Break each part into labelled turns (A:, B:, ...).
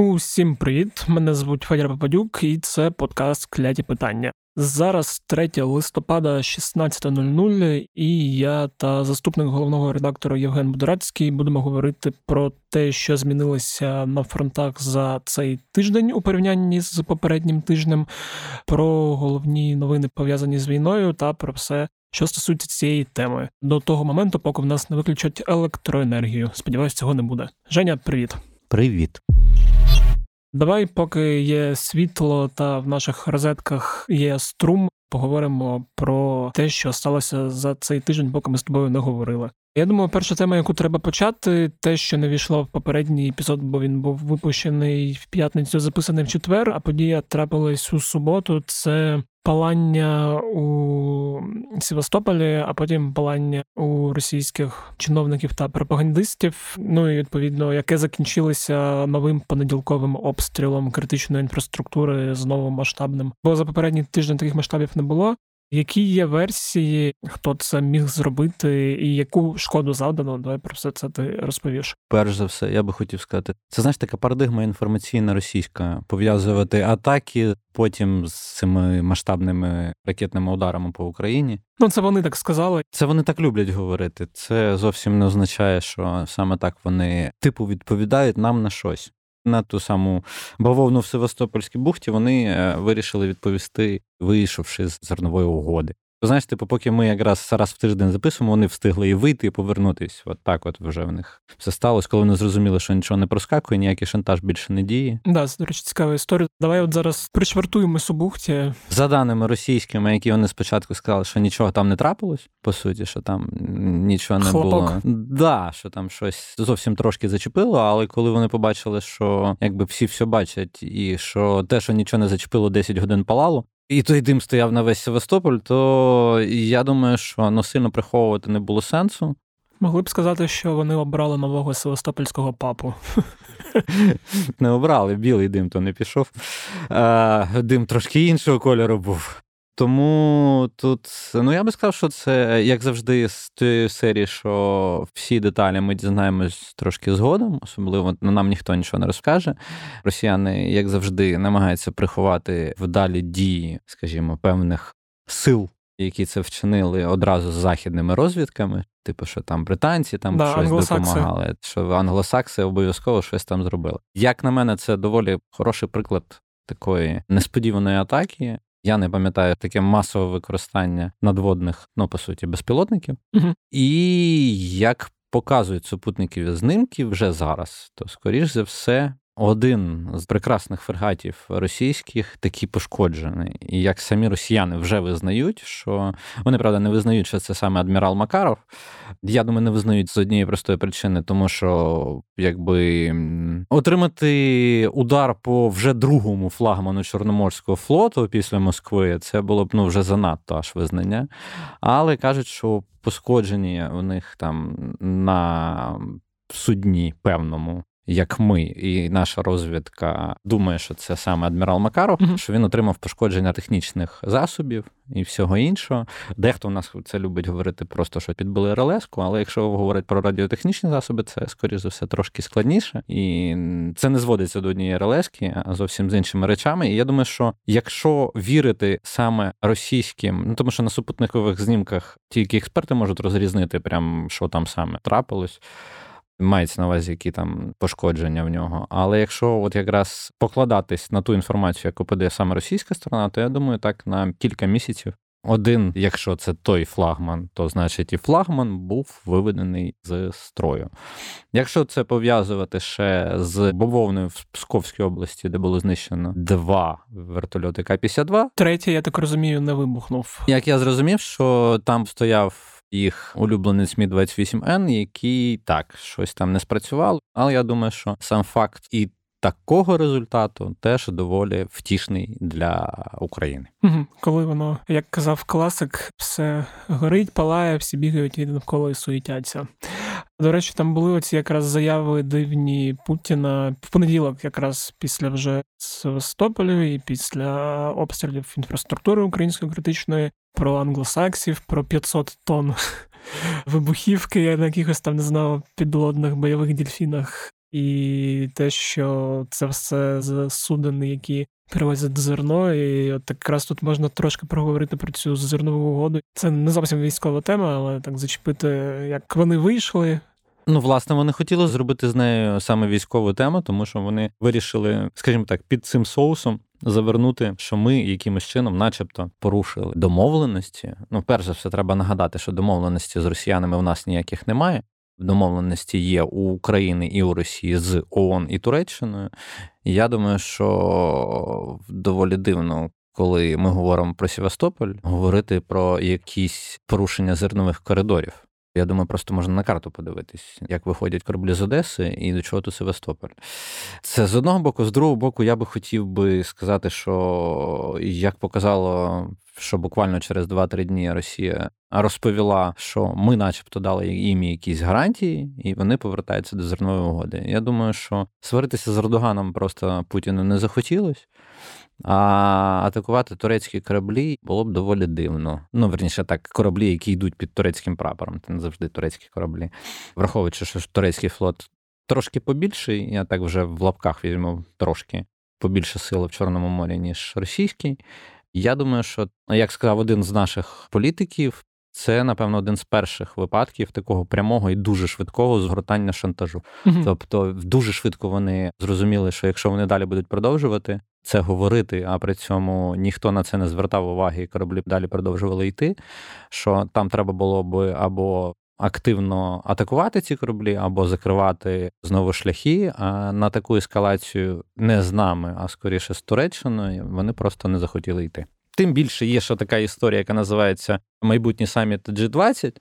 A: Усім привіт! Мене звуть Федір Попадюк, і це подкаст Кляті питання. Зараз 3 листопада, 16.00, і я та заступник головного редактора Євген Будорацький будемо говорити про те, що змінилося на фронтах за цей тиждень у порівнянні з попереднім тижнем, про головні новини пов'язані з війною та про все. Що стосується цієї теми до того моменту, поки в нас не виключать електроенергію. Сподіваюсь, цього не буде. Женя, привіт.
B: Привіт.
A: Давай, поки є світло та в наших розетках є струм, поговоримо про те, що сталося за цей тиждень, поки ми з тобою не говорили. Я думаю, перша тема, яку треба почати, те, що не війшло в попередній епізод, бо він був випущений в п'ятницю, записаний в четвер, а подія трапилась у суботу. Це палання у Севастополі, а потім палання у російських чиновників та пропагандистів. Ну і відповідно, яке закінчилося новим понеділковим обстрілом критичної інфраструктури знову масштабним. Бо за попередній тиждень таких масштабів не було. Які є версії, хто це міг зробити, і яку шкоду завдано? Давай про все це ти розповіш.
B: Перш за все, я би хотів сказати, це знаєш така парадигма інформаційна російська пов'язувати атаки потім з цими масштабними ракетними ударами по Україні.
A: Ну це вони так сказали.
B: Це вони так люблять говорити. Це зовсім не означає, що саме так вони типу відповідають нам на щось. На ту саму бавовну в Севастопольській бухті вони е, вирішили відповісти, вийшовши з зернової угоди. Знаєш, типу, поки ми якраз раз в тиждень записуємо, вони встигли і вийти, і повернутись. От так, от вже в них все сталося, коли вони зрозуміли, що нічого не проскакує, ніякий шантаж більше не діє.
A: Да, це, до речі, цікава історія. Давай от зараз пришвартуємось у бухті.
B: За даними російськими, які вони спочатку сказали, що нічого там не трапилось, по суті, що там нічого не
A: Хлопок.
B: було. Да, що там щось зовсім трошки зачепило, але коли вони побачили, що якби всі все бачать, і що те, що нічого не зачепило, 10 годин палало. І той дим стояв на весь Севастополь, то я думаю, що ну, сильно приховувати не було сенсу.
A: Могли б сказати, що вони обрали нового севастопольського папу.
B: Не обрали, білий дим то не пішов. А, Дим трошки іншого кольору був. Тому тут, ну я би сказав, що це як завжди з тієї серії, що всі деталі ми дізнаємось трошки згодом, особливо нам ніхто нічого не розкаже. Росіяни, як завжди, намагаються приховати вдалі дії, скажімо, певних сил, які це вчинили одразу з західними розвідками. Типу, що там британці там
A: Да,
B: щось
A: англосакси.
B: допомагали, що англосакси обов'язково щось там зробили. Як на мене, це доволі хороший приклад такої несподіваної атаки. Я не пам'ятаю таке масове використання надводних, ну по суті, безпілотників.
A: Мгм.
B: І як показують супутникові знимки вже зараз, то скоріш за все. Один з прекрасних фрегатів російських такі пошкоджений. І як самі росіяни вже визнають, що вони правда не визнають, що це саме адмірал Макаров. Я думаю, не визнають з однієї простої причини, тому що якби отримати удар по вже другому флагману Чорноморського флоту після Москви, це було б ну вже занадто аж визнання. Але кажуть, що пошкоджені у них там на судні певному. Як ми і наша розвідка думає, що це саме адмірал Макаров,
A: Мгм.
B: що він отримав пошкодження технічних засобів і всього іншого. Дехто в нас це любить говорити просто, що підбили РЛС-ку, але якщо говорить про радіотехнічні засоби, це скоріш за все трошки складніше, і це не зводиться до однієї РЛС-ки, а зовсім з іншими речами. І я думаю, що якщо вірити саме російським, ну тому що на супутникових знімках тільки експерти можуть розрізнити, прям що там саме трапилось. Мається на увазі, які там пошкодження в нього. Але якщо от якраз покладатись на ту інформацію, яку подає саме російська сторона, то я думаю, так на кілька місяців. Один, якщо це той флагман, то значить і флагман був виведений з строю. Якщо це пов'язувати ще з бавовною в Псковській області, де було знищено два вертольоти Ка-52,
A: Третій, я так розумію, не вибухнув.
B: як я зрозумів, що там стояв їх улюблений Мі 28 Н, який так щось там не спрацював. Але я думаю, що сам факт і такого результату теж доволі втішний для України.
A: Коли воно, як казав класик, все горить, палає, всі бігають і навколо і суетяться. До речі, там були оці якраз заяви дивні Путіна в понеділок, якраз після вже Севастополю і після обстрілів інфраструктури української критичної про англосаксів, про 500 тонн вибухівки на якихось там не знаю, підлодних бойових дільфінах і те, що це все з які перевозять зерно, і от якраз тут можна трошки проговорити про цю зернову угоду. Це не зовсім військова тема, але так зачепити, як вони вийшли.
B: Ну, власне, вони хотіли зробити з нею саме військову тему, тому що вони вирішили, скажімо так, під цим соусом завернути, що ми якимось чином, начебто, порушили домовленості. Ну, перш за все, треба нагадати, що домовленості з росіянами у нас ніяких немає. Домовленості є у України і у Росії з ООН і Туреччиною. Я думаю, що доволі дивно, коли ми говоримо про Севастополь, говорити про якісь порушення зернових коридорів. Я думаю, просто можна на карту подивитись, як виходять кораблі з Одеси і до чого тут Севастополь. Це з одного боку, з другого боку, я би хотів би сказати, що як показало, що буквально через 2-3 дні Росія розповіла, що ми, начебто, дали їм якісь гарантії, і вони повертаються до зернової угоди. Я думаю, що сваритися з Ердоганом просто Путіну не захотілось. А атакувати турецькі кораблі було б доволі дивно. Ну, верніше так, кораблі, які йдуть під турецьким прапором, це не завжди турецькі кораблі. Враховуючи, що турецький флот трошки побільший, я так вже в лапках візьму трошки побільше сили в Чорному морі, ніж російський. Я думаю, що, як сказав один з наших політиків, це, напевно, один з перших випадків такого прямого і дуже швидкого згортання шантажу. Mm-hmm. Тобто, дуже швидко вони зрозуміли, що якщо вони далі будуть продовжувати це говорити, а при цьому ніхто на це не звертав уваги, і кораблі далі продовжували йти. Що там треба було би або активно атакувати ці кораблі, або закривати знову шляхи. А на таку ескалацію не з нами, а скоріше з Туреччиною, вони просто не захотіли йти. Тим більше є ще така історія, яка називається майбутній саміт G20,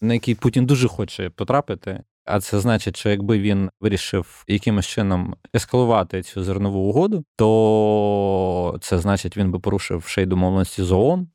B: на який Путін дуже хоче потрапити. А це значить, що якби він вирішив якимось чином ескалувати цю зернову угоду, то це значить, він би порушив ще й домовленості з ООН.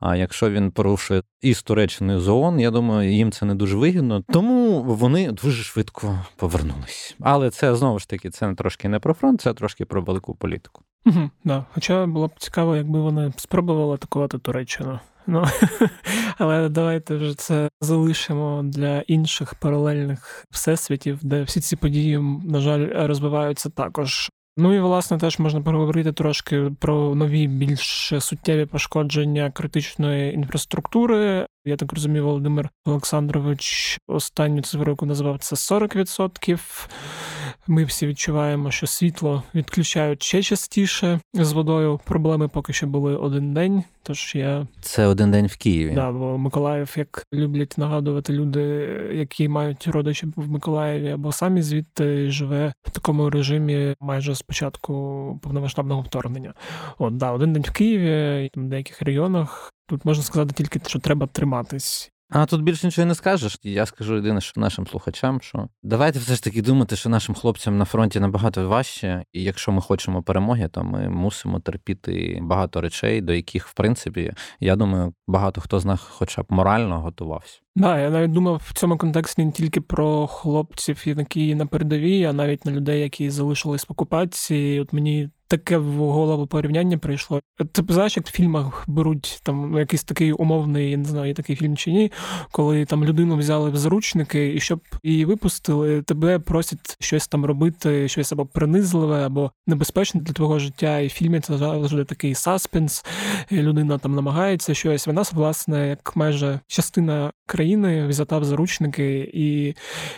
B: А якщо він порушує і з Туреччиною з ООН, я думаю, їм це не дуже вигідно. Тому вони дуже швидко повернулись. Але це знову ж таки це трошки не про фронт, це трошки про велику політику.
A: Угу, да. Хоча було б цікаво, якби вони спробували атакувати Туреччину. Ну, Але давайте вже це залишимо для інших паралельних всесвітів, де всі ці події, на жаль, розвиваються також. Ну і власне теж можна поговорити трошки про нові більш суттєві пошкодження критичної інфраструктури. Я так розумію, Володимир Олександрович останню цифру, назвав це 40%. Ми всі відчуваємо, що світло відключають ще частіше з водою. Проблеми поки що були один день. Тож я
B: це один день в Києві.
A: Да, бо Миколаїв, як люблять нагадувати люди, які мають родичів в Миколаєві, або самі звідти живе в такому режимі майже з початку повномасштабного вторгнення. От да, один день в Києві в деяких регіонах. Тут можна сказати тільки, що треба триматись.
B: А тут більше нічого не скажеш. Я скажу єдине, що нашим слухачам, що давайте все ж таки думати, що нашим хлопцям на фронті набагато важче, і якщо ми хочемо перемоги, то ми мусимо терпіти багато речей, до яких, в принципі, я думаю, багато хто з нас, хоча б морально готувався.
A: Да, я навіть думав в цьому контексті не тільки про хлопців, які на передовій, а навіть на людей, які залишились в окупації. От мені таке в голову порівняння прийшло. Ти знаєш, як в фільмах беруть там якийсь такий умовний, я не знаю, такий фільм чи ні, коли там людину взяли в заручники, і щоб її випустили, тебе просять щось там робити, щось або принизливе, або небезпечне для твого життя. І в фільмі це завжди такий саспенс. Людина там намагається щось. Вона власне, як майже частина країни взята в заручники, і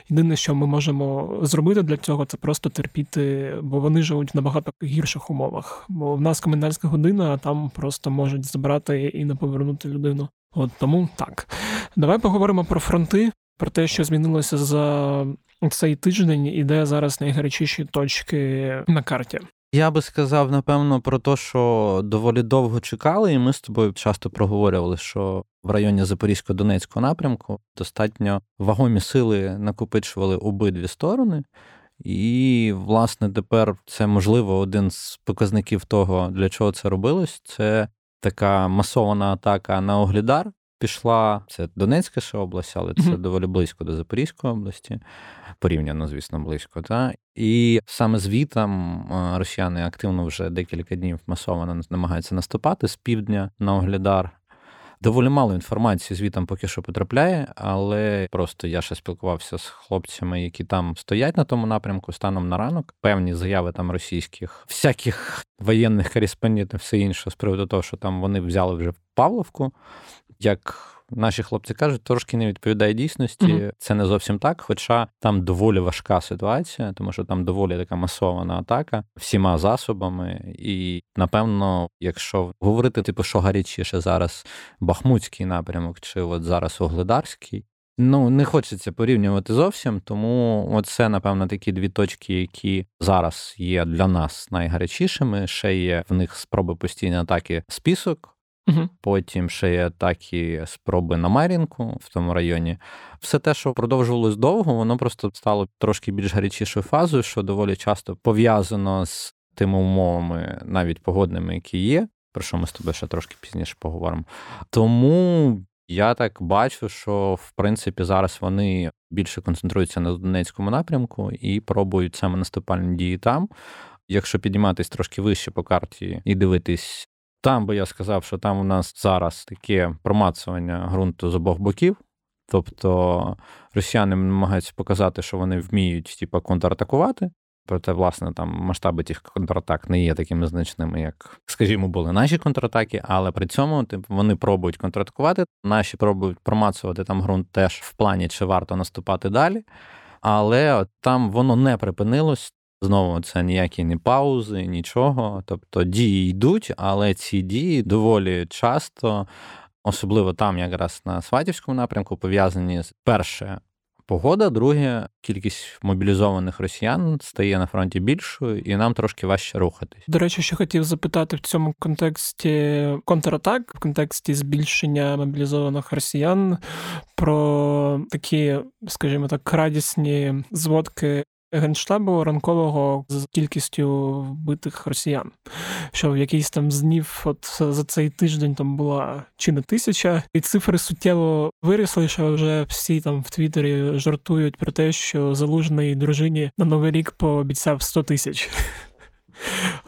A: єдине, що ми можемо зробити для цього, це просто терпіти, бо вони живуть в набагато гірших умовах. Бо в нас комендантська година, а там просто можуть забрати і не повернути людину. От тому так. Давай поговоримо про фронти, про те, що змінилося за цей тиждень, і де зараз найгарячіші точки на карті.
B: Я би сказав, напевно, про те, що доволі довго чекали, і ми з тобою часто проговорювали, що в районі Запорізько-Донецького напрямку достатньо вагомі сили накопичували обидві сторони. І, власне, тепер це можливо один з показників того, для чого це робилось. Це така масована атака на Оглідар. Пішла це Донецька ще область, але це mm-hmm. доволі близько до Запорізької області, порівняно, звісно, близько. Та? І саме звітам росіяни активно вже декілька днів масово намагаються наступати з півдня на Оглядар. Доволі мало інформації звітом поки що потрапляє, але просто я ще спілкувався з хлопцями, які там стоять на тому напрямку станом на ранок. Певні заяви там російських, всяких воєнних кореспондентів, все інше з приводу того, що там вони взяли вже Павловку. Як наші хлопці кажуть, трошки не відповідає дійсності. Mm-hmm. Це не зовсім так. Хоча там доволі важка ситуація, тому що там доволі така масована атака всіма засобами. І напевно, якщо говорити, типу, що гарячіше зараз Бахмутський напрямок, чи от зараз Огледарський. Ну, не хочеться порівнювати зовсім, тому це, напевно, такі дві точки, які зараз є для нас найгарячішими. Ще є в них спроби постійної атаки список. Потім ще є такі спроби на Мар'їнку в тому районі. Все те, що продовжувалось довго, воно просто стало трошки більш гарячішою фазою, що доволі часто пов'язано з тими умовами, навіть погодними, які є. Про що ми з тобою ще трошки пізніше поговоримо. Тому я так бачу, що в принципі зараз вони більше концентруються на Донецькому напрямку і пробують саме наступальні дії там. Якщо підніматись трошки вище по карті і дивитись там би я сказав, що там у нас зараз таке промацування ґрунту з обох боків. Тобто росіяни намагаються показати, що вони вміють типу, контратакувати. Проте, власне, там масштаби тих контратак не є такими значними, як, скажімо, були наші контратаки, але при цьому типу, вони пробують контратакувати. Наші пробують промацувати там ґрунт теж в плані, чи варто наступати далі. Але там воно не припинилось. Знову це ніякі не паузи, нічого. Тобто дії йдуть, але ці дії доволі часто, особливо там, якраз на Сватівському напрямку, пов'язані з перше. Погода, друге, кількість мобілізованих росіян стає на фронті більшою, і нам трошки важче рухатись.
A: До речі, ще хотів запитати в цьому контексті контратак, в контексті збільшення мобілізованих росіян про такі, скажімо так, радісні зводки Генштабу ранкового з кількістю вбитих росіян, що в якийсь там з днів, от за цей тиждень там була чи не тисяча, і цифри суттєво вирісли, що вже всі там в Твіттері жартують про те, що залужний дружині на новий рік пообіцяв 100 тисяч.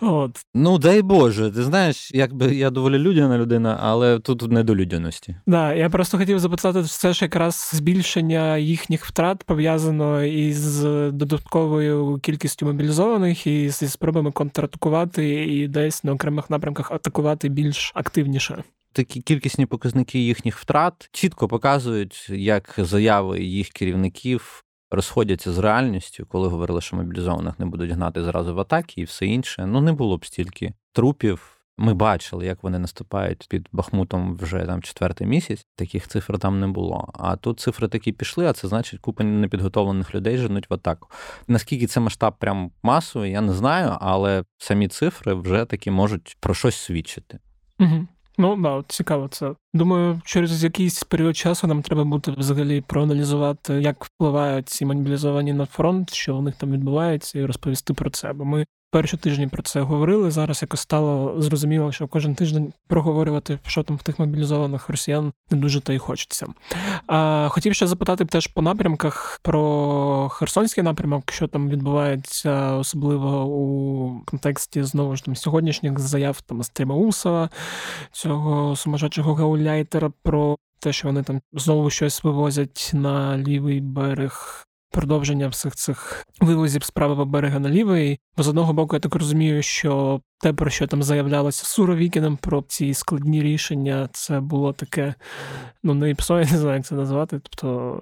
B: От. Ну, дай Боже, ти знаєш, якби я доволі людяна людина, але тут не до людяності.
A: Да, я просто хотів запитати, це ж якраз збільшення їхніх втрат пов'язано із додатковою кількістю мобілізованих і зі спробами контратакувати і десь на окремих напрямках атакувати більш активніше.
B: Такі кількісні показники їхніх втрат чітко показують, як заяви їх керівників розходяться з реальністю, коли говорили, що мобілізованих не будуть гнати зразу в атаки і все інше. Ну не було б стільки трупів. Ми бачили, як вони наступають під Бахмутом вже там четвертий місяць. Таких цифр там не було. А тут цифри такі пішли, а це значить, купа непідготовлених людей женуть в атаку. Наскільки це масштаб прям масовий, я не знаю, але самі цифри вже таки можуть про щось свідчити.
A: Угу. Ну да, цікаво це. Думаю, через якийсь період часу нам треба буде взагалі проаналізувати, як впливають ці мобілізовані на фронт, що у них там відбувається, і розповісти про це. Бо ми перші тижні про це говорили. Зараз якось стало зрозуміло, що кожен тиждень проговорювати, що там в тих мобілізованих росіян не дуже та й хочеться. А хотів ще запитати теж по напрямках про Херсонський напрямок, що там відбувається, особливо у контексті знову ж там сьогоднішніх заяв там Стрімаусова, цього сумасшедшого гауляйтера про. Те, що вони там знову щось вивозять на лівий берег продовження всіх цих вивозів з правого берега на лівий. Бо з одного боку, я так розумію, що те, про що там заявлялося Суровікіним про ці складні рішення, це було таке, ну не іпсо, я не знаю, як це назвати. Тобто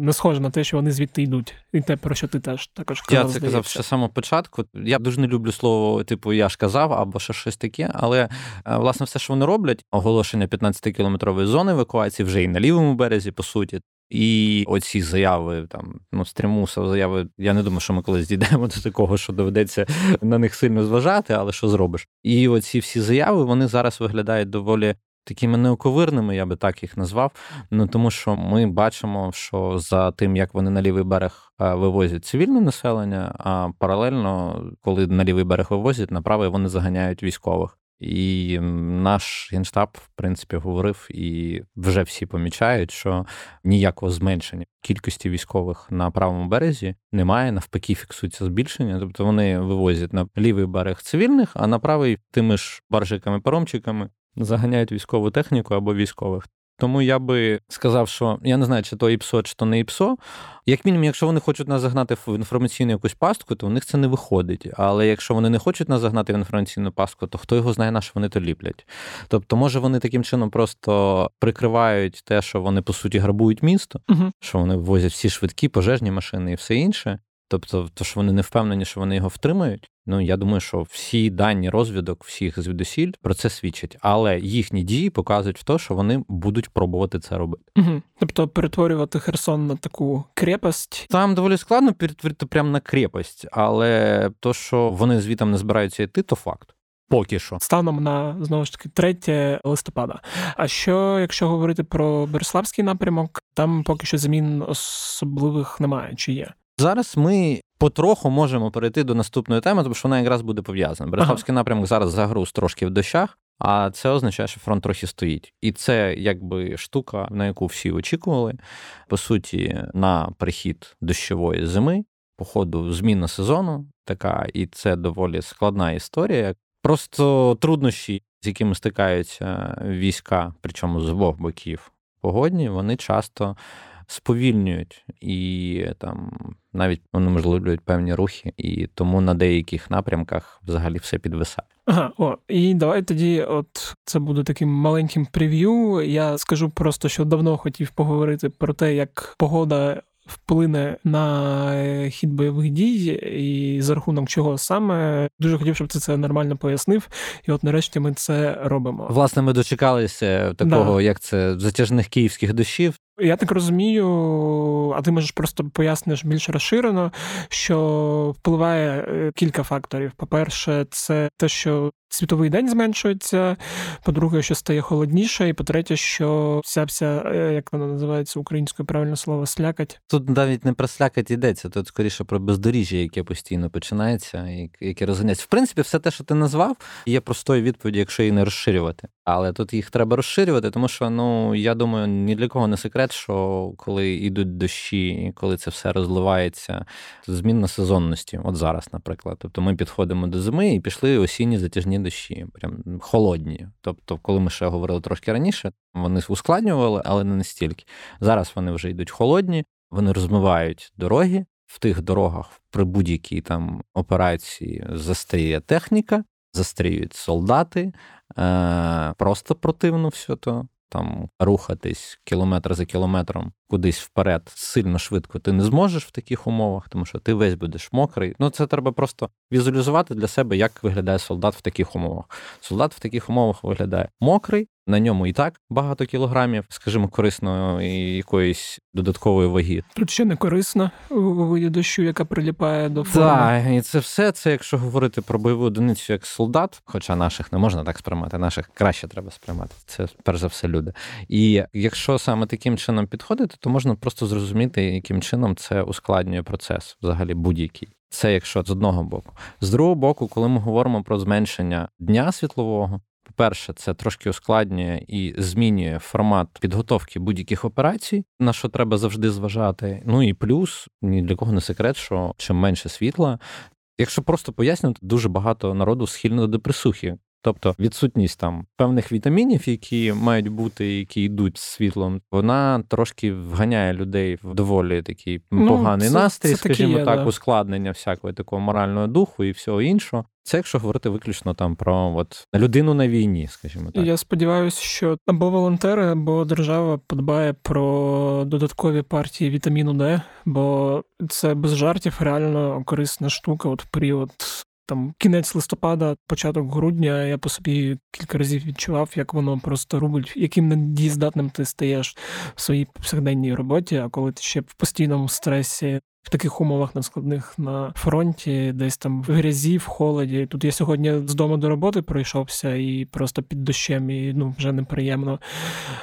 A: не схоже на те, що вони звідти йдуть. І те, про що ти теж також казав.
B: Я це здається. казав ще самого початку. Я дуже не люблю слово, типу, я ж казав, або ще щось таке. Але е, власне все, що вони роблять, оголошення 15-кілометрової зони евакуації вже і на лівому березі, по суті. І оці заяви там ну стрімусов заяви. Я не думаю, що ми колись дійдемо до такого, що доведеться на них сильно зважати, але що зробиш? І оці всі заяви вони зараз виглядають доволі. Такими неоковирними, я би так їх назвав. Ну тому що ми бачимо, що за тим, як вони на лівий берег е, вивозять цивільне населення, а паралельно, коли на лівий берег вивозять, на правий вони заганяють військових. І наш генштаб, в принципі, говорив, і вже всі помічають, що ніякого зменшення кількості військових на правому березі немає. Навпаки, фіксується збільшення. Тобто вони вивозять на лівий берег цивільних, а на правий тими ж баржиками-паромчиками заганяють військову техніку або військових. Тому я би сказав, що я не знаю, чи то ІПСО, чи то не ІПСО. Як мінімум, якщо вони хочуть нас загнати в інформаційну якусь пастку, то у них це не виходить. Але якщо вони не хочуть нас загнати в інформаційну пастку, то хто його знає, на що вони то ліплять. Тобто, може, вони таким чином просто прикривають те, що вони по суті грабують місто,
A: угу.
B: що вони возять всі швидкі пожежні машини і все інше. Тобто, то, що вони не впевнені, що вони його втримають. Ну я думаю, що всі дані розвідок, всіх звідусіль про це свідчать, але їхні дії показують в те, що вони будуть пробувати це робити.
A: Угу. Тобто перетворювати Херсон на таку крепость.
B: Там доволі складно перетворити прямо на крепость, але то, що вони звітом не збираються йти, то факт. Поки що
A: станом на знову ж таки 3 листопада. А що якщо говорити про Береславський напрямок, там поки що змін особливих немає, чи є?
B: Зараз ми потроху можемо перейти до наступної теми, тому що вона якраз буде пов'язана. Береславський ага. напрямок зараз загруз трошки в дощах, а це означає, що фронт трохи стоїть. І це якби штука, на яку всі очікували. По суті, на прихід дощової зими, по ходу зміна сезону, така, і це доволі складна історія. Просто труднощі, з якими стикаються війська, причому з обох боків погодні, вони часто сповільнюють і там навіть унеможливлюють певні рухи, і тому на деяких напрямках взагалі все підвисає.
A: Ага, о, і давай тоді, от це буде таким маленьким прев'ю. Я скажу просто, що давно хотів поговорити про те, як погода вплине на хід бойових дій, і за рахунок чого саме дуже хотів, щоб ти це нормально пояснив. І от нарешті ми це робимо.
B: Власне, ми дочекалися такого, да. як це затяжних київських дощів.
A: Я так розумію, а ти можеш просто поясниш більш розширено, що впливає е, кілька факторів. По-перше, це те, що світовий день зменшується. По-друге, що стає холодніше, і по-третє, що вся вся, е, як вона називається українською правильне слово, слякать.
B: Тут навіть не про слякать йдеться, тут скоріше про бездоріжжя, яке постійно починається, яке розганяється. В принципі, все те, що ти назвав, є простою відповіді, якщо її не розширювати. Але тут їх треба розширювати, тому що ну я думаю, ні для кого не секрет, що коли йдуть дощі, коли це все розливається, змінна сезонності. От зараз, наприклад. Тобто ми підходимо до зими і пішли осінні затяжні дощі, прям холодні. Тобто, коли ми ще говорили трошки раніше, вони ускладнювали, але не настільки. Зараз вони вже йдуть холодні, вони розмивають дороги. В тих дорогах при будь-якій там операції застріє техніка, застріють солдати, е, просто противно все то. Там рухатись кілометр за кілометром кудись вперед сильно швидко ти не зможеш в таких умовах, тому що ти весь будеш мокрий. Ну це треба просто візуалізувати для себе, як виглядає солдат в таких умовах. Солдат в таких умовах виглядає мокрий, на ньому і так багато кілограмів, скажімо, корисної якоїсь додаткової ваги.
A: Тут ще не корисно у виді дощу, яка приліпає до форми.
B: Так, і це все це, якщо говорити про бойову одиницю як солдат, хоча наших не можна так сприймати, наших краще треба сприймати. Це перш за все люди. І якщо саме таким чином підходити, то можна просто зрозуміти, яким чином це ускладнює процес, взагалі будь-який. Це якщо з одного боку. З другого боку, коли ми говоримо про зменшення дня світлового, по-перше, це трошки ускладнює і змінює формат підготовки будь-яких операцій, на що треба завжди зважати. Ну і плюс ні для кого не секрет, що чим менше світла. Якщо просто пояснювати, дуже багато народу схильно до депресухи. Тобто відсутність там певних вітамінів, які мають бути, які йдуть з світлом, вона трошки вганяє людей в доволі такий ну, поганий це, настрій, це скажімо є, так, да. ускладнення всякого такого морального духу і всього іншого. Це якщо говорити виключно там про от людину на війні, скажімо так.
A: Я сподіваюся, що або волонтери, або держава подбає про додаткові партії вітаміну Д, бо це без жартів реально корисна штука. От в період там кінець листопада, початок грудня, я по собі кілька разів відчував, як воно просто рубить, яким недієздатним ти стаєш в своїй повсякденній роботі. А коли ти ще в постійному стресі в таких умовах надскладних на фронті, десь там в грязі, в холоді. Тут я сьогодні з дому до роботи пройшовся і просто під дощем, і ну вже неприємно.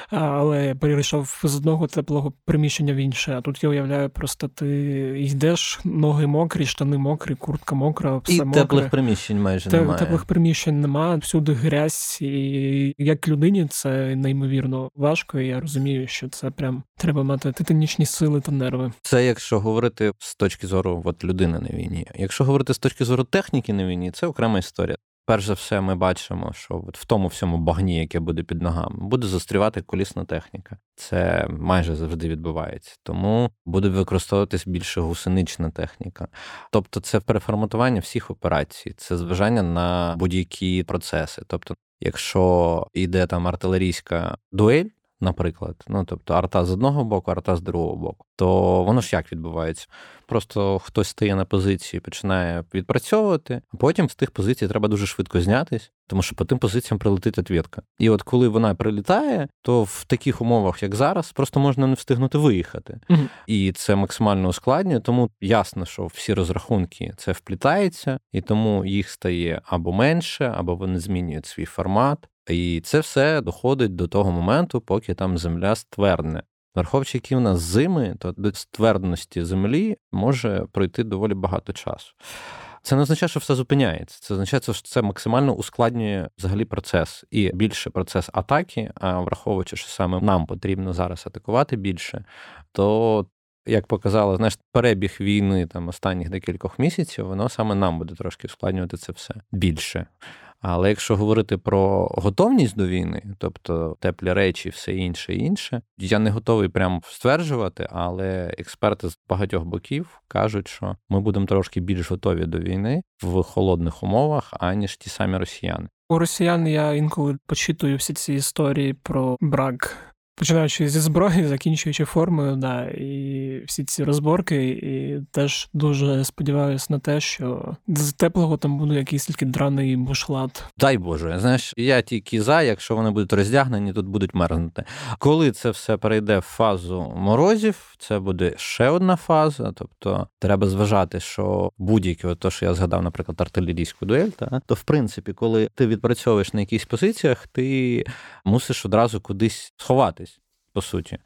A: Але перейшов з одного теплого приміщення в інше. А тут я уявляю, просто ти йдеш, ноги мокрі, штани мокрі, куртка мокра, все
B: і
A: мокре.
B: теплих приміщень майже Те, немає.
A: Теплих приміщень немає, всюди грязь, і як людині це неймовірно важко. і Я розумію, що це прям треба мати титанічні сили та нерви.
B: Це якщо говорити з точки зору от, людини на війні. Якщо говорити з точки зору техніки на війні, це окрема історія. перш за все, ми бачимо, що от в тому всьому багні, яке буде під ногами, буде застрівати колісна техніка. Це майже завжди відбувається. Тому буде використовуватись більше гусенична техніка. Тобто, це переформатування всіх операцій, це зважання на будь-які процеси. Тобто, якщо йде там артилерійська дуель наприклад. Ну тобто арта з одного боку, арта з другого боку. То воно ж як відбувається? Просто хтось стає на позиції, починає відпрацьовувати, а потім з тих позицій треба дуже швидко знятись, тому що по тим позиціям прилетить отвідка. І от коли вона прилітає, то в таких умовах, як зараз, просто можна не встигнути виїхати. Угу. І це максимально ускладнює, тому ясно, що всі розрахунки це вплітається, і тому їх стає або менше, або вони змінюють свій формат. І це все доходить до того моменту, поки там земля ствердне. Враховуючи, які в нас зими, то до ствердності землі може пройти доволі багато часу. Це не означає, що все зупиняється. Це означає, що це максимально ускладнює взагалі процес і більше процес атаки. А враховуючи, що саме нам потрібно зараз атакувати більше, то як показало, знаєш, перебіг війни там останніх декількох місяців, воно саме нам буде трошки ускладнювати це все більше. Але якщо говорити про готовність до війни, тобто теплі речі, все інше інше, я не готовий прямо стверджувати, але експерти з багатьох боків кажуть, що ми будемо трошки більш готові до війни в холодних умовах, аніж ті самі росіяни.
A: У росіян я інколи почитую всі ці історії про брак Починаючи зі зброї, закінчуючи формою, да, і всі ці розборки, і теж дуже сподіваюся на те, що з теплого там буде якийсь тільки драний бушлат.
B: Дай Боже, знаєш, я тільки за, якщо вони будуть роздягнені, тут будуть мерзнути. Коли це все перейде в фазу морозів, це буде ще одна фаза. Тобто треба зважати, що будь-яке, то що я згадав, наприклад, артилерійську дуель, та, то в принципі, коли ти відпрацьовуєш на якихось позиціях, ти мусиш одразу кудись сховатись по суті.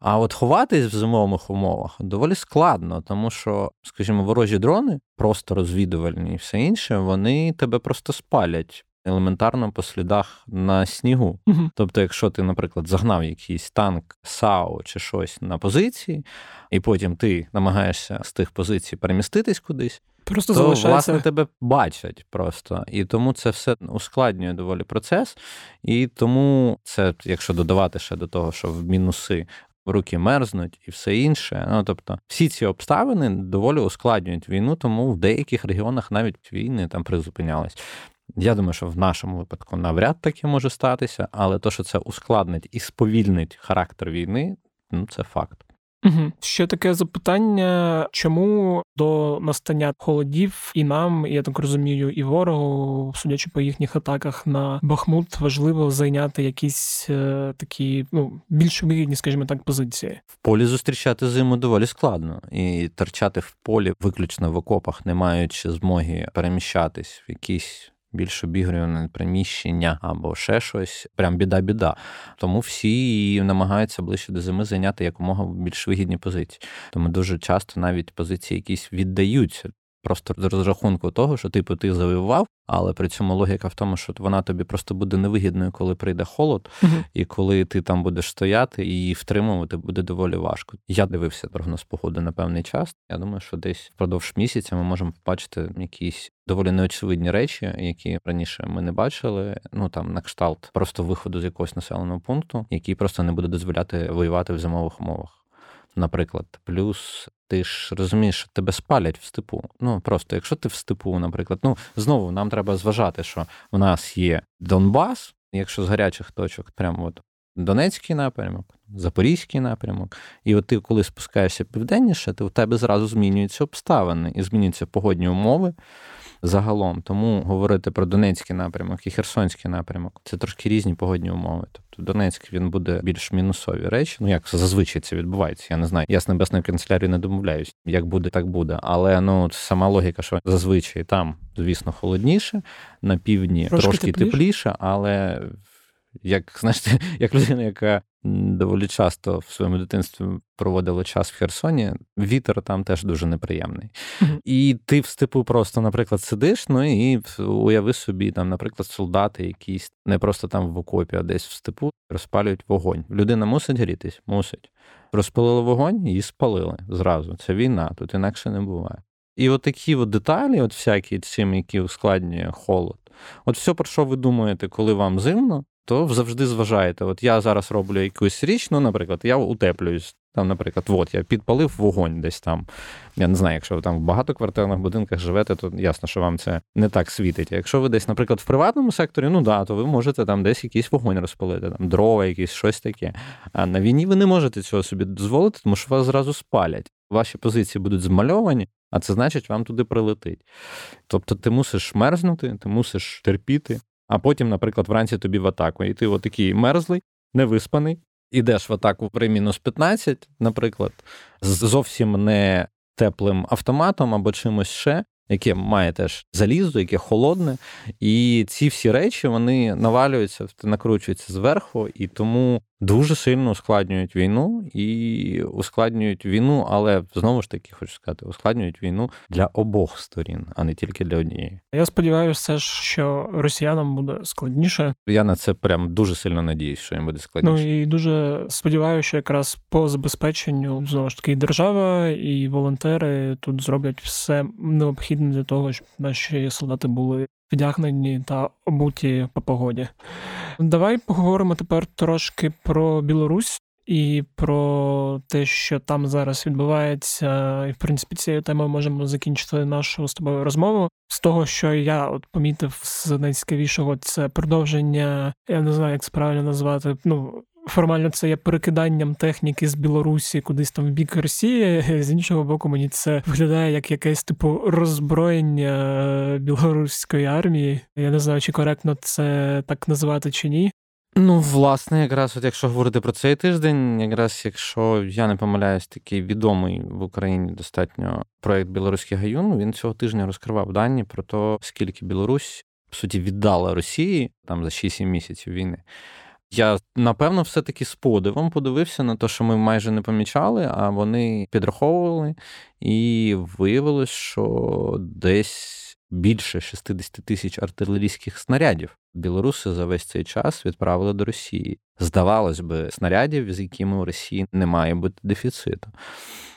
B: А от ховатись в зимових умовах доволі складно, тому що, скажімо, ворожі дрони, просто розвідувальні і все інше, вони тебе просто спалять. Елементарно по слідах на снігу. uh Тобто, якщо ти, наприклад, загнав якийсь танк, САУ чи щось на позиції, і потім ти намагаєшся з тих позицій переміститись кудись,
A: Просто
B: то,
A: залишається...
B: власне, тебе бачать просто. І тому це все ускладнює доволі процес. І тому це, якщо додавати ще до того, що в мінуси. Руки мерзнуть і все інше. Ну тобто, всі ці обставини доволі ускладнюють війну, тому в деяких регіонах навіть війни там призупинялись. Я думаю, що в нашому випадку навряд таки може статися, але то, що це ускладнить і сповільнить характер війни, ну це факт.
A: Угу. Ще таке запитання, чому до настання холодів і нам, і я так розумію, і ворогу, судячи по їхніх атаках на Бахмут, важливо зайняти якісь е, такі ну більш вигідні, скажімо так, позиції.
B: В полі зустрічати зиму доволі складно, і торчати в полі виключно в окопах, не маючи змоги переміщатись в якісь більш обігрюване приміщення або ще щось. Прям біда-біда. Тому всі намагаються ближче до зими зайняти якомога більш вигідні позиції. Тому дуже часто навіть позиції якісь віддаються Просто з розрахунку того, що типу ти завоював, але при цьому логіка в тому, що вона тобі просто буде невигідною, коли прийде холод, uh-huh. і коли ти там будеш стояти і її втримувати буде доволі важко. Я дивився прогноз погоди на певний час. Я думаю, що десь впродовж місяця ми можемо побачити якісь доволі неочевидні речі, які раніше ми не бачили. Ну там на кшталт просто виходу з якогось населеного пункту, який просто не буде дозволяти воювати в зимових умовах наприклад. Плюс ти ж розумієш, що тебе спалять в степу. Ну просто якщо ти в степу, наприклад, ну знову нам треба зважати, що в нас є Донбас, якщо з гарячих точок, прямо от Донецький напрямок, Запорізький напрямок, і от ти, коли спускаєшся південніше, то в тебе зразу змінюються обставини і змінюються погодні умови загалом. Тому говорити про Донецький напрямок і Херсонський напрямок це трошки різні погодні умови. Тобто Донецьк він буде більш мінусові речі. Ну як зазвичай це відбувається. Я не знаю. Я з небесною канцелярією не домовляюсь. Як буде, так буде. Але ну сама логіка, що зазвичай там, звісно, холодніше, на півдні трошки, трошки тепліше. тепліше, але як знаєш, як людина, яка доволі часто в своєму дитинстві проводила час в Херсоні, вітер там теж дуже неприємний. Mm-hmm. І ти в степу просто, наприклад, сидиш, ну і уяви собі, там, наприклад, солдати якісь не просто там в окопі, а десь в степу розпалюють вогонь. Людина мусить грітись, мусить. Розпалили вогонь, її спалили зразу. Це війна, тут інакше не буває. І от такі от деталі, от всякі цим, які ускладнює холод От все, про що ви думаєте, коли вам зимно, то завжди зважаєте. От я зараз роблю якусь річ, ну, наприклад, я утеплююсь. Там, наприклад, от я підпалив вогонь десь там. Я не знаю, якщо ви там в багатоквартирних будинках живете, то ясно, що вам це не так світить. Якщо ви десь, наприклад, в приватному секторі, ну да, то ви можете там десь якийсь вогонь розпалити, там дрова, якісь щось таке. А на війні ви не можете цього собі дозволити, тому що вас зразу спалять. Ваші позиції будуть змальовані, а це значить, вам туди прилетить. Тобто ти мусиш мерзнути, ти мусиш терпіти, а потім, наприклад, вранці тобі в атаку. І ти отакий мерзлий, невиспаний, ідеш в атаку при мінус 15, наприклад, з зовсім не теплим автоматом або чимось ще, яке має теж залізо, яке холодне. І ці всі речі вони навалюються, накручуються зверху, і тому дуже сильно ускладнюють війну і ускладнюють війну, але знову ж таки хочу сказати, ускладнюють війну для обох сторін, а не тільки для однієї.
A: Я сподіваюся, що росіянам буде складніше.
B: Я на це прям дуже сильно надіюсь, що їм буде складніше.
A: Ну і дуже сподіваюся, що якраз по забезпеченню знову ж таки і держава і волонтери тут зроблять все необхідне для того, щоб наші солдати були вдягнені та обуті по погоді. Давай поговоримо тепер трошки про Білорусь. І про те, що там зараз відбувається, і в принципі цією темою можемо закінчити нашу з тобою розмову. З того, що я от помітив з найцікавішого, це продовження, я не знаю, як це правильно назвати. Ну формально це є перекиданням техніки з Білорусі кудись там в бік Росії. З іншого боку, мені це виглядає як якесь типу роззброєння білоруської армії. Я не знаю, чи коректно це так називати чи ні.
B: Ну, власне, якраз, от якщо говорити про цей тиждень, якраз якщо я не помиляюсь, такий відомий в Україні достатньо проект Білоруський гаюн, він цього тижня розкривав дані про те, скільки Білорусь по суті віддала Росії там за 6-7 місяців війни. Я напевно все-таки з подивом подивився на те, що ми майже не помічали, а вони підраховували, і виявилось, що десь більше 60 тисяч артилерійських снарядів білоруси за весь цей час відправили до Росії. Здавалось би, снарядів, з якими у Росії не має бути дефіциту.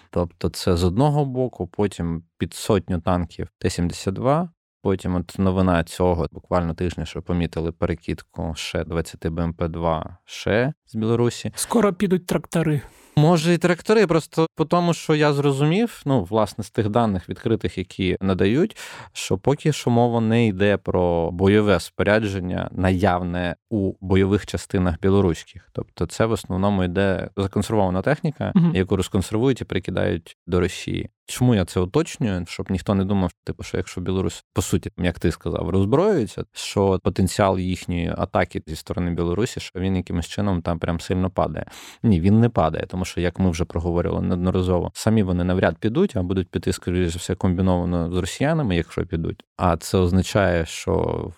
B: Тобто, це з одного боку, потім під сотню танків Т-72. Потім от новина цього буквально тижня, що помітили перекидку ще 20 БМП-2 ще з Білорусі.
A: Скоро підуть трактори.
B: Може, і трактори, просто по тому, що я зрозумів, ну, власне, з тих даних відкритих, які надають, що поки що мова не йде про бойове спорядження, наявне у бойових частинах білоруських. Тобто, це в основному йде законсервована техніка, uh яку розконсервують і прикидають до Росії. Чому я це уточнюю? Щоб ніхто не думав, типу, що якщо Білорусь по суті, як ти сказав, роззброюється, що потенціал їхньої атаки зі сторони Білорусі, що він якимось чином там прям сильно падає. Ні, він не падає, тому що як ми вже проговорили неодноразово, самі вони навряд підуть, а будуть піти скоріше за все комбіновано з росіянами, якщо підуть. А це означає, що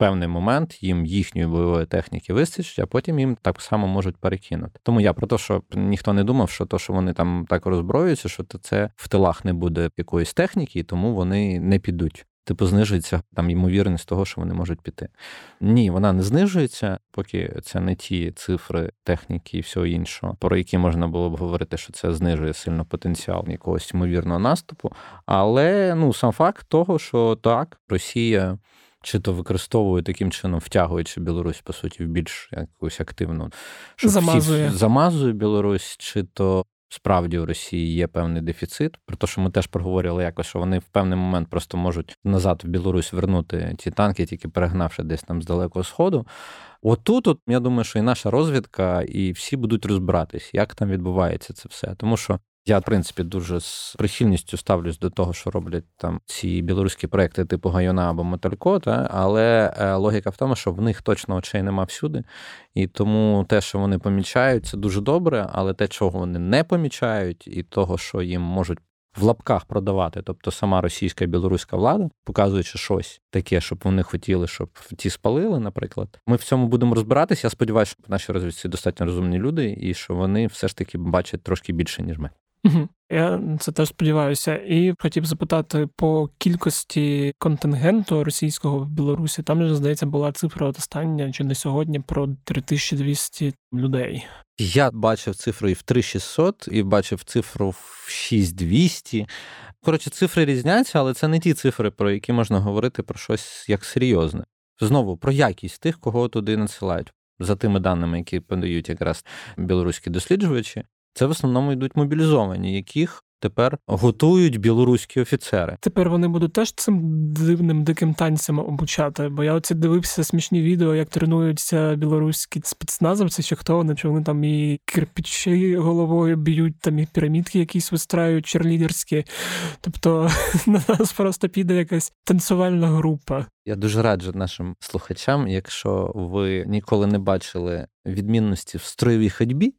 B: певний момент їм їхньої бойової техніки вистачить, а потім їм так само можуть перекинути. Тому я про те, що ніхто не думав, що то, що вони там так роззброюються, що це в тилах не буде якоїсь техніки, і тому вони не підуть. Типу, знижується там ймовірність того, що вони можуть піти. Ні, вона не знижується, поки це не ті цифри, техніки і всього іншого, про які можна було б говорити, що це знижує сильно потенціал якогось ймовірного наступу. Але ну сам факт того, що так, Росія чи то використовує таким чином, втягуючи Білорусь, по суті, в більш якусь активну
A: замазує.
B: Всі замазує Білорусь, чи то. Справді у Росії є певний дефіцит, про те, що ми теж проговорили якось, що вони в певний момент просто можуть назад в Білорусь вернути ті танки, тільки перегнавши десь там з далекого сходу. Отут, от, я думаю, що і наша розвідка, і всі будуть розбиратись, як там відбувається це все. Тому що я, в принципі, дуже з прихильністю ставлюсь до того, що роблять там ці білоруські проекти типу Гайона або Моталько, та? але е, логіка в тому, що в них точно очей нема всюди. І тому те, що вони помічають, це дуже добре, але те, чого вони не помічають, і того, що їм можуть. В лапках продавати, тобто сама російська і білоруська влада, показуючи щось таке, щоб вони хотіли, щоб ті спалили, наприклад. Ми в цьому будемо розбиратися. Я сподіваюся, що наші розвідці достатньо розумні люди, і що вони все ж таки бачать трошки більше, ніж ми.
A: Угу. Я це теж сподіваюся, і хотів запитати по кількості контингенту російського в Білорусі. Там же здається була цифра от остання чи не сьогодні про 3200 людей.
B: Я бачив цифру і в 3600, і бачив цифру в 6200. Коротше, цифри різняться, але це не ті цифри, про які можна говорити про щось як серйозне. знову про якість тих, кого туди надсилають. За тими даними, які подають якраз білоруські досліджувачі, це в основному йдуть мобілізовані, яких тепер готують білоруські офіцери.
A: Тепер вони будуть теж цим дивним диким танцям обучати. Бо я оці дивився смішні відео, як тренуються білоруські спецназовці, чи хто вони, чи вони там і кирпичі головою б'ють, там і пірамідки якісь вистраюють черлідерські. Тобто на нас просто піде якась танцювальна група.
B: Я дуже раджу нашим слухачам, якщо ви ніколи не бачили відмінності в строєвій ходьбі.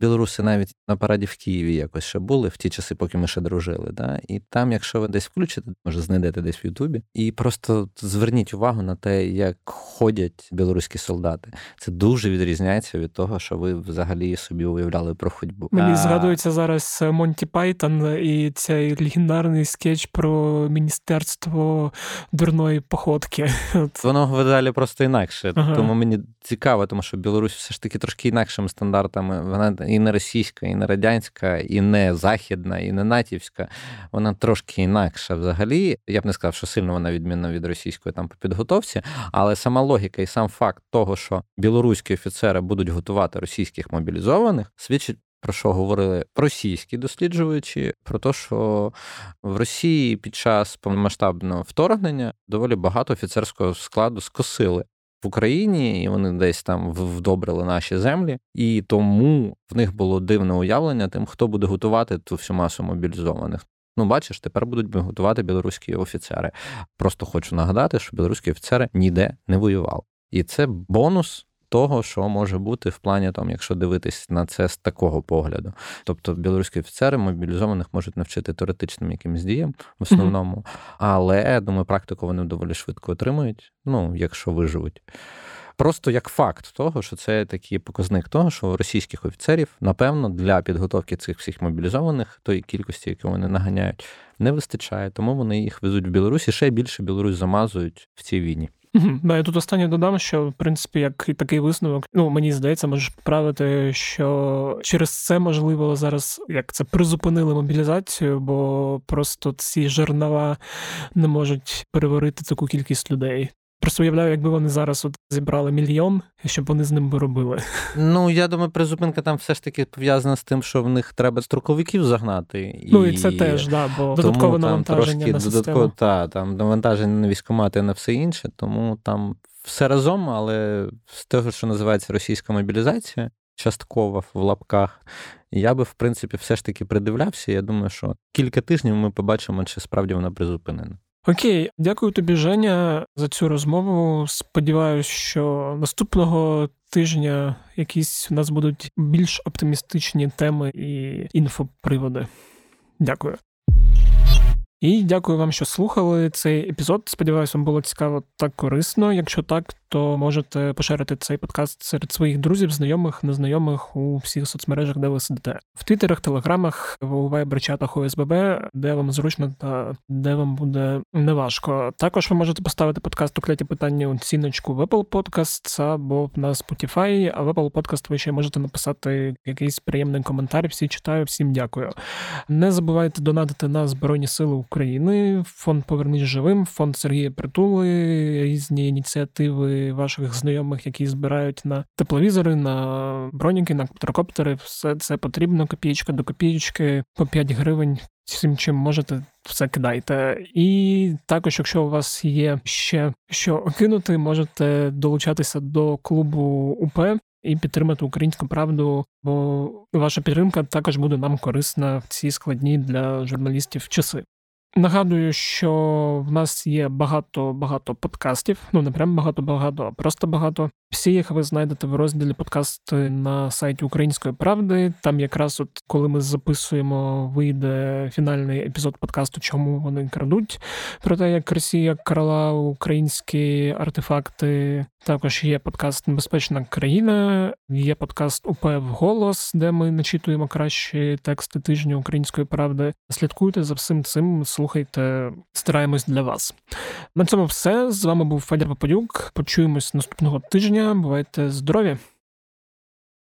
B: Білоруси навіть на параді в Києві якось ще були в ті часи, поки ми ще дружили. Да? І там, якщо ви десь включите, може знайдете десь в Ютубі, і просто зверніть увагу на те, як ходять білоруські солдати. Це дуже відрізняється від того, що ви взагалі собі уявляли про ходьбу.
A: Мені а... згадується зараз Монті Пайтон і цей легендарний скетч про міністерство дурної походки.
B: Воно видалі просто інакше. Ага. Тому мені цікаво, тому що Білорусь все ж таки трошки інакшими стандартами. Вона і не російська, і не радянська, і не західна, і не натівська. Вона трошки інакша взагалі. Я б не сказав, що сильно вона відмінна від російської там по підготовці, але сама логіка і сам факт того, що білоруські офіцери будуть готувати російських мобілізованих, свідчить. Про що говорили російські досліджувачі? Про те, що в Росії під час повномасштабного вторгнення доволі багато офіцерського складу скосили в Україні, і вони десь там вдобрили наші землі, і тому в них було дивне уявлення тим, хто буде готувати ту всю масу мобілізованих. Ну, бачиш, тепер будуть готувати білоруські офіцери. Просто хочу нагадати, що білоруські офіцери ніде не воювали. І це бонус того, що може бути в плані, там, якщо дивитись на це з такого погляду. Тобто білоруські офіцери мобілізованих можуть навчити теоретичним якимсь діям в основному, але думаю, практику вони доволі швидко отримують, ну, якщо виживуть. Просто як факт того, що це такий показник того, що російських офіцерів, напевно, для підготовки цих всіх мобілізованих, тої кількості, яку вони наганяють, не вистачає. Тому вони їх везуть в Білорусь і ще більше Білорусь замазують в цій війні.
A: Да, я тут останнє додам, що в принципі як і такий висновок, ну мені здається, можеш поправити, що через це можливо зараз як це призупинили мобілізацію, бо просто ці жернова не можуть переварити таку кількість людей. Просто уявляю, якби вони зараз от зібрали мільйон, щоб вони з ним би робили.
B: Ну я думаю, призупинка там все ж таки пов'язана з тим, що в них треба строковиків загнати.
A: Ну і це теж, да, бо додаткове навантаження трошки, на систему. Додатково,
B: та, там навантаження на військомати на все інше, тому там все разом, але з того, що називається російська мобілізація, часткова в лапках. Я би, в принципі, все ж таки придивлявся. Я думаю, що кілька тижнів ми побачимо, чи справді вона призупинена.
A: Окей, дякую тобі, Женя, за цю розмову. Сподіваюсь, що наступного тижня якісь у нас будуть більш оптимістичні теми і інфоприводи. Дякую. І дякую вам, що слухали цей епізод. Сподіваюся, вам було цікаво та корисно. Якщо так, то можете поширити цей подкаст серед своїх друзів, знайомих, незнайомих у всіх соцмережах, де ви сидите. В Твіттерах, телеграмах, у вайбер-чатах ОСББ, де вам зручно та де вам буде неважко. Також ви можете поставити подкаст у кляті питання оціночку в Apple Podcasts або на Spotify, а в Apple Podcast ви ще можете написати якийсь приємний коментар. Всі читаю, всім дякую. Не забувайте донатити на Збройні Сили України, фонд Повернись живим, фонд Сергія Притули, різні ініціативи ваших знайомих, які збирають на тепловізори, на броніки, на квадрокоптери. Все це потрібно. Копієчка до копієчки по 5 гривень. Всім чим можете, все кидайте. І також, якщо у вас є ще що кинути, можете долучатися до клубу УП і підтримати українську правду, бо ваша підтримка також буде нам корисна в ці складні для журналістів часи. Нагадую, що в нас є багато-багато подкастів. Ну не прям багато-багато, а просто багато. Всі їх ви знайдете в розділі подкасти на сайті Української правди. Там якраз, от коли ми записуємо, вийде фінальний епізод подкасту, чому вони крадуть. Про те, як Росія крала українські артефакти. Також є подкаст Небезпечна країна, є подкаст УП голос, де ми начитуємо кращі тексти тижню української правди. Слідкуйте за всім цим, слухайте, стараємось для вас. На цьому все з вами був Федір Попадюк. Почуємось наступного тижня. Бувайте здорові!